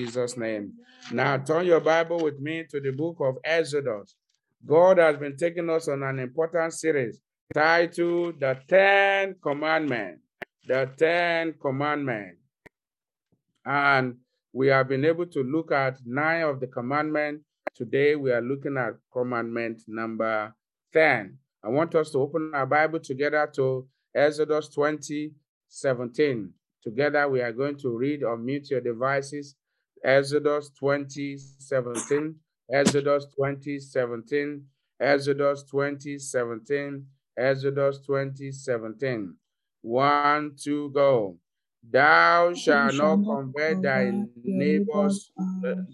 Jesus' name. Now turn your Bible with me to the book of Exodus. God has been taking us on an important series titled The Ten Commandments. The Ten Commandments. And we have been able to look at nine of the commandments. Today we are looking at commandment number 10. I want us to open our Bible together to Exodus 20, 17. Together we are going to read or mute your devices. Exodus 20, 17. Exodus 20, 17. Exodus 20, 17. Exodus 20, 17. One, two, go. Thou shalt not convert thy neighbor's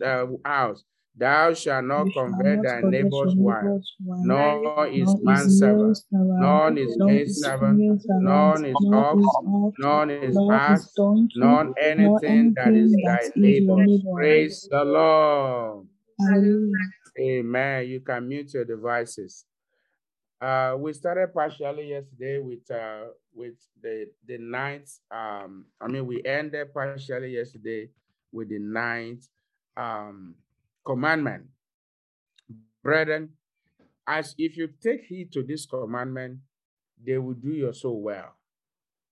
uh, house. Thou shalt not convert thy neighbor's wife, nor his manservant, nor is his maidservant, nor his ox, nor his ass, nor anything that is thy neighbor's. Praise the Lord. Amen. You can mute your devices. Uh, we started partially yesterday with uh, with the the ninth. Um, I mean, we ended partially yesterday with the ninth um, commandment. Brethren, as if you take heed to this commandment, they will do your soul well.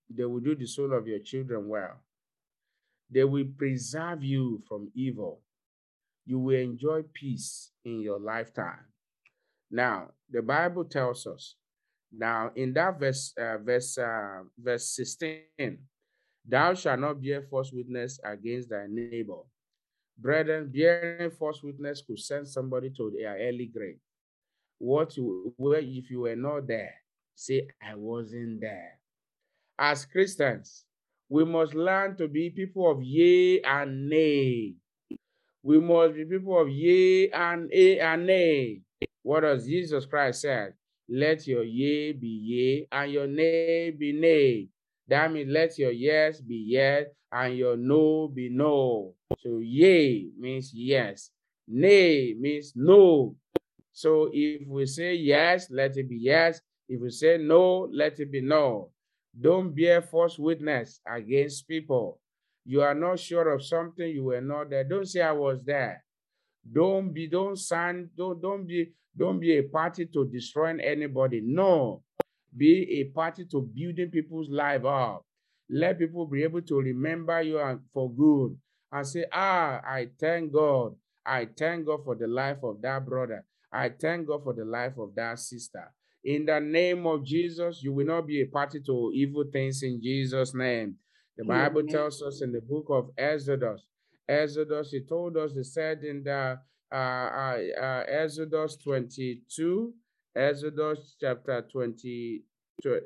They will do the soul of your children well. They will preserve you from evil. You will enjoy peace in your lifetime. Now, the Bible tells us, now in that verse, uh, verse, uh, verse 16, thou shalt not bear false witness against thy neighbor. Brethren, bearing false witness could send somebody to their early grave. What you, where if you were not there, say, I wasn't there. As Christians, we must learn to be people of yea and nay. We must be people of yea and a and nay. What does Jesus Christ say? Let your yea be yea and your nay be nay. That means let your yes be yes and your no be no. So yea means yes. Nay means no. So if we say yes, let it be yes. If we say no, let it be no. Don't bear false witness against people. You are not sure of something, you were not there. Don't say I was there. Don't be, don't sign, don't, don't be, don't be a party to destroying anybody. No. Be a party to building people's life up. Let people be able to remember you for good and say, ah, I thank God. I thank God for the life of that brother. I thank God for the life of that sister. In the name of Jesus, you will not be a party to evil things in Jesus' name. The Bible tells us in the book of Exodus, Exodus, he told us, he said in the uh, uh, uh, Exodus 22, Exodus chapter 20,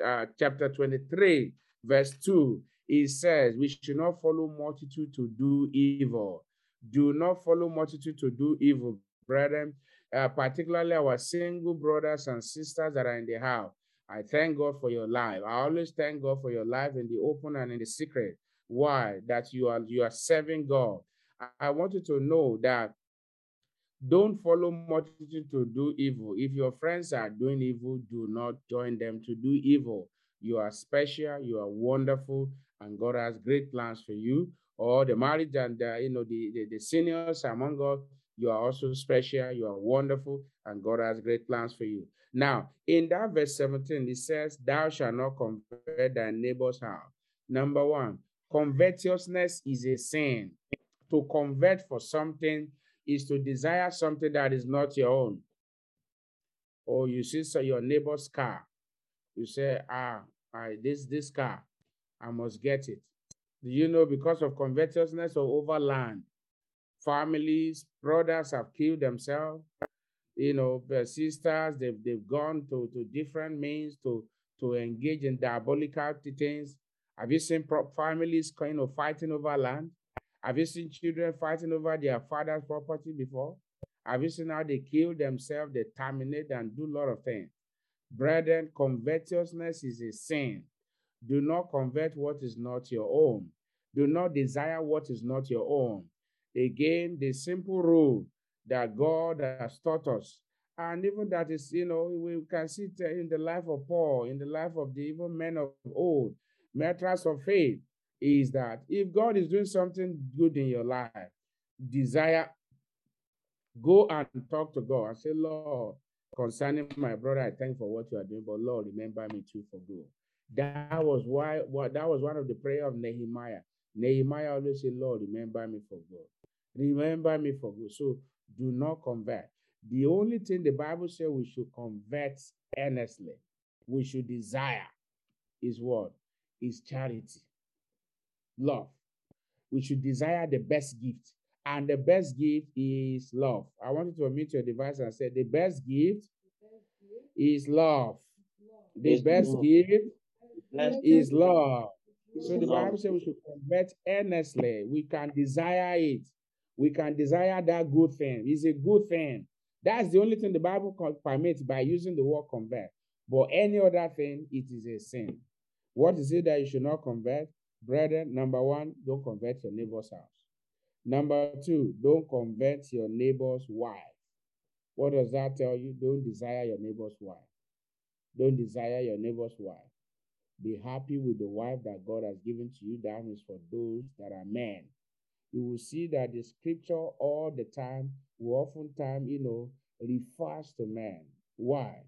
uh, chapter 23, verse 2, he says, We should not follow multitude to do evil. Do not follow multitude to do evil, brethren, uh, particularly our single brothers and sisters that are in the house. I thank God for your life. I always thank God for your life in the open and in the secret. Why? That you are you are serving God. I want you to know that don't follow multitude to do evil. If your friends are doing evil, do not join them to do evil. You are special, you are wonderful, and God has great plans for you. Or the marriage and uh, you know the, the, the seniors among us, you are also special, you are wonderful, and God has great plans for you. Now, in that verse 17, it says, Thou shalt not convert thy neighbor's house. Number one, covetousness is a sin. To convert for something is to desire something that is not your own. Or you see so your neighbor's car. You say, ah, I, this, this car, I must get it. Do you know because of covetousness or overland, families, brothers have killed themselves, you know, sisters, they've, they've gone to, to different means to, to engage in diabolical things. Have you seen families kind of fighting over land? Have you seen children fighting over their father's property before? Have you seen how they kill themselves, they terminate and do a lot of things? Brethren, covetousness is a sin. Do not convert what is not your own. Do not desire what is not your own. Again, the simple rule that God has taught us, and even that is, you know, we can see it in the life of Paul, in the life of the even men of old, matters of faith is that if God is doing something good in your life, desire, go and talk to God and say, Lord, concerning my brother, I thank for what you are doing, but Lord, remember me too for good. That was why what that was one of the prayer of Nehemiah. Nehemiah always said, Lord, remember me for good. Remember me for good. So do not convert. The only thing the Bible says we should convert earnestly, we should desire is what? Is charity, love. We should desire the best gift. And the best gift is love. I want you to meet your device and say, the best gift is love. The best gift is love. So the Bible says we should convert earnestly. We can desire it. We can desire that good thing. It's a good thing. That's the only thing the Bible permits by using the word convert. But any other thing, it is a sin. What is it that you should not convert? Brethren, number one, don't convert your neighbor's house. Number two, don't convert your neighbor's wife. What does that tell you? Don't desire your neighbor's wife. Don't desire your neighbor's wife. Be happy with the wife that God has given to you. That is for those that are men. You will see that the scripture all the time will oftentimes, you know, refers to men. Why?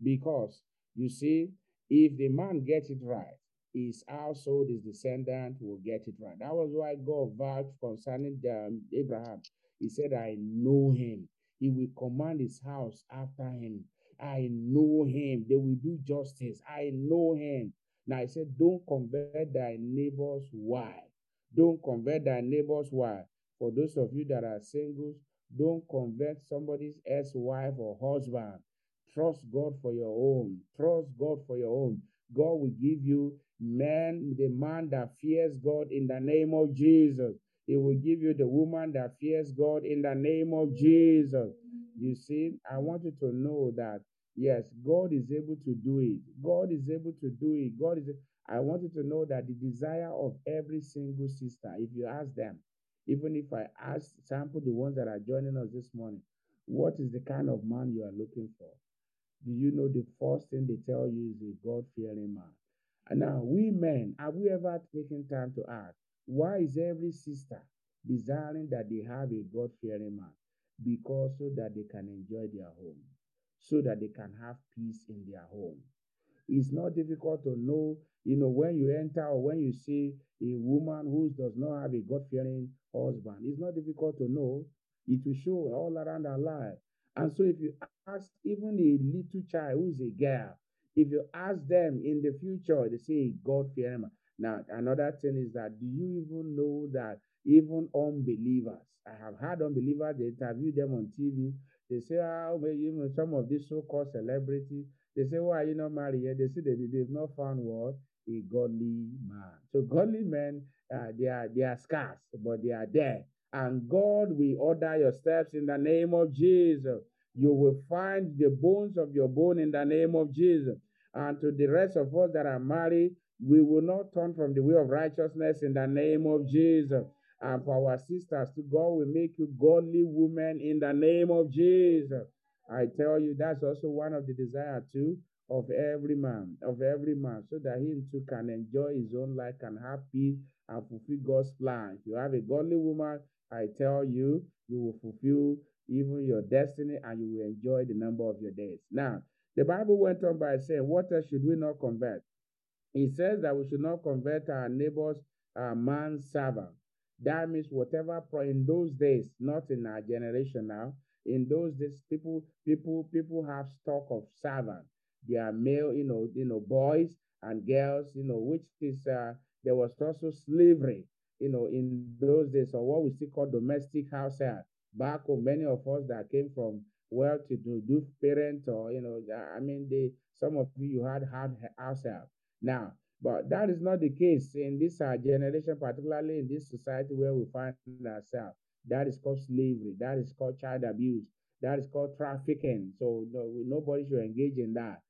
Because you see, if the man gets it right, his household, his descendant will get it right. That was why God vowed concerning um, Abraham. He said, I know him. He will command his house after him. I know him. They will do justice. I know him. Now I said, don't convert thy neighbor's wife. Don't convert thy neighbor's wife. For those of you that are singles, don't convert somebody's ex-wife or husband. Trust God for your own. Trust God for your own. God will give you man, the man that fears God in the name of Jesus. He will give you the woman that fears God in the name of Jesus. You see, I want you to know that Yes, God is able to do it. God is able to do it. God is. I want you to know that the desire of every single sister, if you ask them, even if I ask, sample the ones that are joining us this morning, what is the kind of man you are looking for? Do you know the first thing they tell you is a God fearing man? And now, we men, have we ever taken time to ask, why is every sister desiring that they have a God fearing man? Because so that they can enjoy their home so that they can have peace in their home. It's not difficult to know, you know, when you enter or when you see a woman who does not have a God fearing husband, it's not difficult to know. It will show all around her life. And so, if you ask even a little child who's a girl, if you ask them in the future, they say God fearing. Now, another thing is that do you even know that even unbelievers, I have had unbelievers, they interview them on TV, they say, oh, well, you know, some of these so-called celebrities, they say, why are you not married yet? They say they, they've not found what? A godly man. So godly men, uh, they are they are scarce, but they are there. And God will order your steps in the name of Jesus. You will find the bones of your bone in the name of Jesus. And to the rest of us that are married, we will not turn from the way of righteousness in the name of Jesus. And for our sisters, to God will make you godly women in the name of Jesus. I tell you, that's also one of the desire too of every man, of every man, so that him too can enjoy his own life, can have peace and fulfill God's plan. If you have a godly woman, I tell you, you will fulfill even your destiny and you will enjoy the number of your days. Now, the Bible went on by saying, What else should we not convert? It says that we should not convert our neighbor's uh, man servant that means whatever in those days, not in our generation now. In those days, people, people, people have stock of servants. They are male, you know, you know, boys and girls, you know, which is uh, there was also slavery, you know, in those days, or what we still call domestic house. Back home, many of us that came from well-to-do do parents, or you know, I mean, they some of you you had hard help. Now, but that is not the case in this uh, generation, particularly in this society where we find ourselves. That is called slavery. That is called child abuse. That is called trafficking. So no, nobody should engage in that.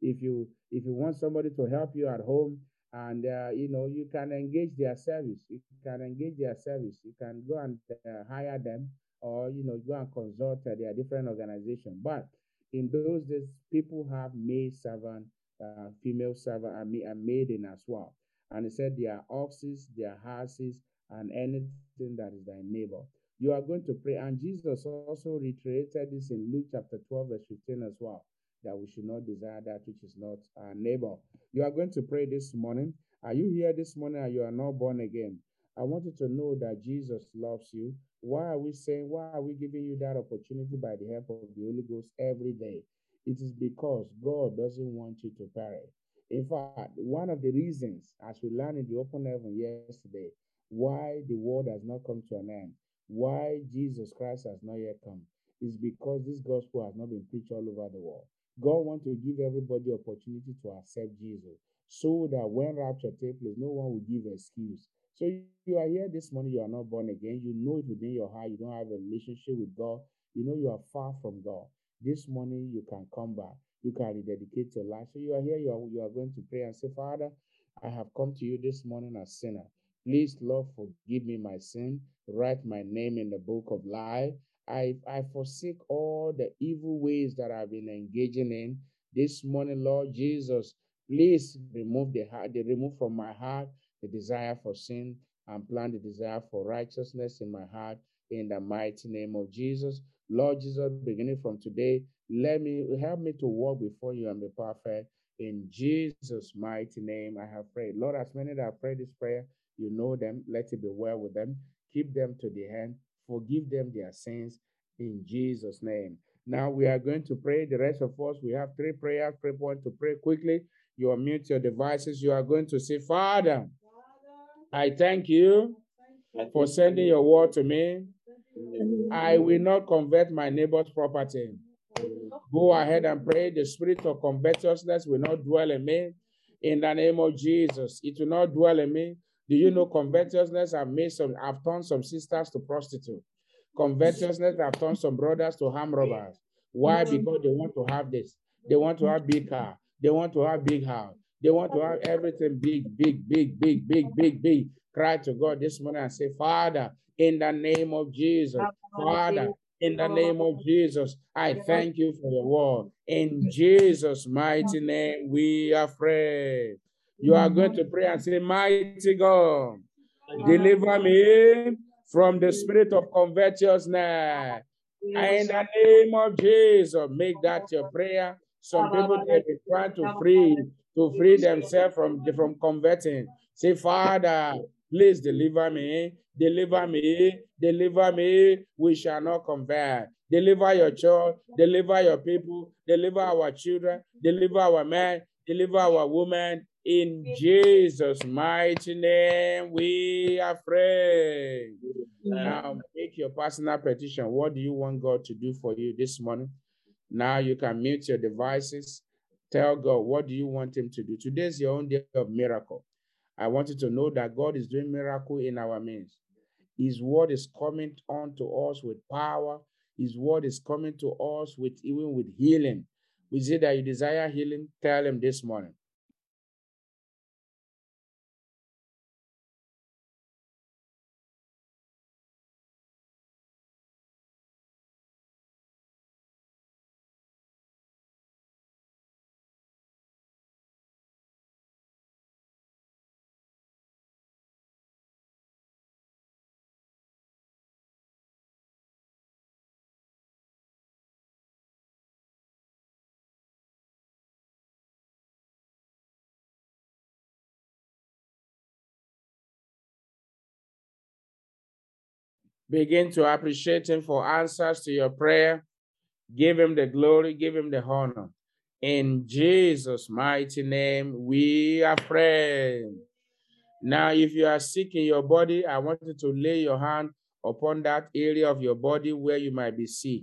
If you if you want somebody to help you at home, and uh, you know you can engage their service, you can engage their service. You can go and uh, hire them, or you know go and consult uh, their different organization. But in those days, people have maid servant uh, female servant and, and maiden as well. And he said, their oxes, their horses, and anything that is thy neighbor. You are going to pray. And Jesus also reiterated this in Luke chapter 12, verse 15 as well, that we should not desire that which is not our neighbor. You are going to pray this morning. Are you here this morning and you are not born again? I want you to know that Jesus loves you. Why are we saying, why are we giving you that opportunity by the help of the Holy Ghost every day? It is because God doesn't want you to perish. In fact, one of the reasons, as we learned in the open heaven yesterday, why the world has not come to an end, why Jesus Christ has not yet come, is because this gospel has not been preached all over the world. God wants to give everybody opportunity to accept Jesus so that when rapture takes place, no one will give excuse. So you are here this morning, you are not born again. You know it within your heart. You don't have a relationship with God. You know you are far from God. This morning you can come back. You can rededicate your life. So you are here, you are, you are going to pray and say, Father, I have come to you this morning as sinner. Please, Lord, forgive me my sin. Write my name in the book of life. I, I forsake all the evil ways that I've been engaging in. This morning, Lord Jesus, please remove the heart, remove from my heart the desire for sin and plant the desire for righteousness in my heart in the mighty name of Jesus. Lord Jesus, beginning from today, let me help me to walk before you and be perfect. In Jesus' mighty name, I have prayed. Lord, as many that have prayed this prayer, you know them. Let it be well with them. Keep them to the end. Forgive them their sins in Jesus' name. Now we are going to pray. The rest of us, we have three prayers. Pray point to pray quickly. You unmute your devices. You are going to say, Father, I thank you for sending your word to me. I will not convert my neighbor's property. Go ahead and pray. The spirit of covetousness will not dwell in me. In the name of Jesus, it will not dwell in me. Do you know covetousness have made some, have turned some sisters to prostitute. Covetousness have turned some brothers to armed robbers. Why? Because they want to have this. They want to have big car. They want to have big house. They want to have everything big, big, big, big, big, big, big. Cry to God this morning and say, Father, in the name of Jesus, Father, in the name of Jesus, I thank you for your word. In Jesus' mighty name, we are free. You are going to pray and say, Mighty God, deliver me from the spirit of covetousness. In the name of Jesus, make that your prayer. Some people they be trying to free to free themselves from, from converting. Say, Father, please deliver me, deliver me, deliver me. We shall not convert. Deliver your child, deliver your people, deliver our children, deliver our men, deliver our women. In Jesus' mighty name, we are free. Now, make your personal petition. What do you want God to do for you this morning? Now you can mute your devices Tell God, what do you want him to do? Today is your own day of miracle. I want you to know that God is doing miracle in our midst. His word is coming on to us with power. His word is coming to us with even with healing. We say that you desire healing, tell him this morning. Begin to appreciate him for answers to your prayer. Give him the glory, give him the honor. In Jesus' mighty name, we are praying. Now, if you are sick in your body, I want you to lay your hand upon that area of your body where you might be sick.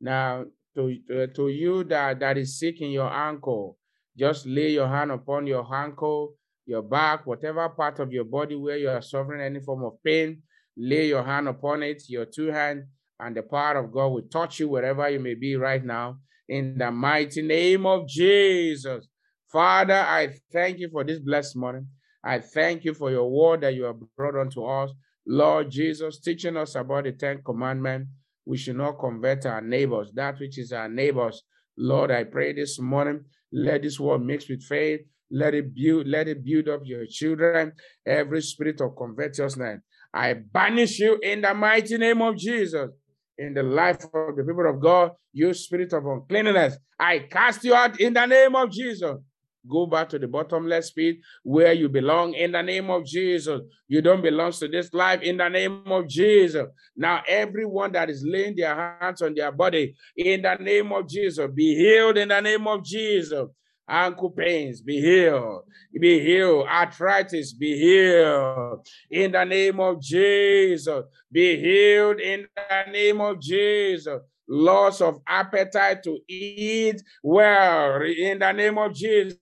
Now, to, to, to you that, that is sick in your ankle, just lay your hand upon your ankle, your back, whatever part of your body where you are suffering any form of pain lay your hand upon it, your two hands, and the power of God will touch you wherever you may be right now. In the mighty name of Jesus. Father, I thank you for this blessed morning. I thank you for your word that you have brought unto us. Lord Jesus, teaching us about the Ten Commandments. We should not convert our neighbors, that which is our neighbors. Lord, I pray this morning, let this word mix with faith. Let it build, let it build up your children. Every spirit of covetousness I banish you in the mighty name of Jesus. In the life of the people of God, you spirit of uncleanness, I cast you out in the name of Jesus. Go back to the bottomless pit where you belong in the name of Jesus. You don't belong to this life in the name of Jesus. Now, everyone that is laying their hands on their body in the name of Jesus, be healed in the name of Jesus. Ankle pains, be healed. Be healed. Arthritis, be healed. In the name of Jesus. Be healed in the name of Jesus loss of appetite to eat well in the name of Jesus.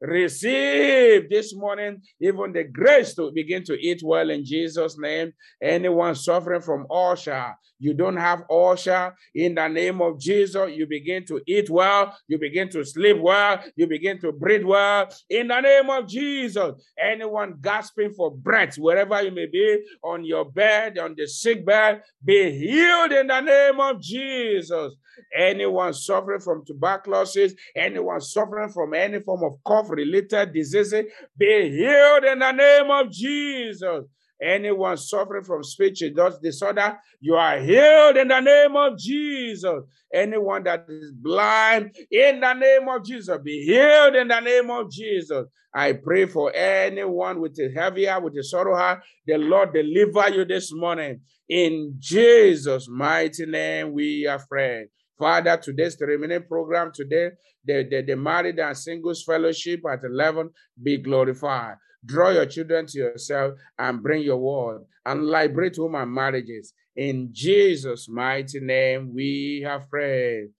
Receive this morning even the grace to begin to eat well in Jesus' name. Anyone suffering from ulcer, you don't have ulcer in the name of Jesus. You begin to eat well, you begin to sleep well, you begin to breathe well in the name of Jesus. Anyone gasping for breath, wherever you may be, on your bed, on the sick bed, be healed in the name of Jesus. Anyone suffering from tuberculosis, anyone suffering from any form of cough related diseases, be healed in the name of Jesus. Anyone suffering from speech disorder, you are healed in the name of Jesus. Anyone that is blind, in the name of Jesus, be healed in the name of Jesus. I pray for anyone with a heavy heart, with a sorrow heart, the Lord deliver you this morning. In Jesus' mighty name, we are praying. Father, today's remaining program today, the, the, the married and singles fellowship at 11, be glorified. Draw your children to yourself and bring your word and liberate women marriages. In Jesus' mighty name, we have prayed.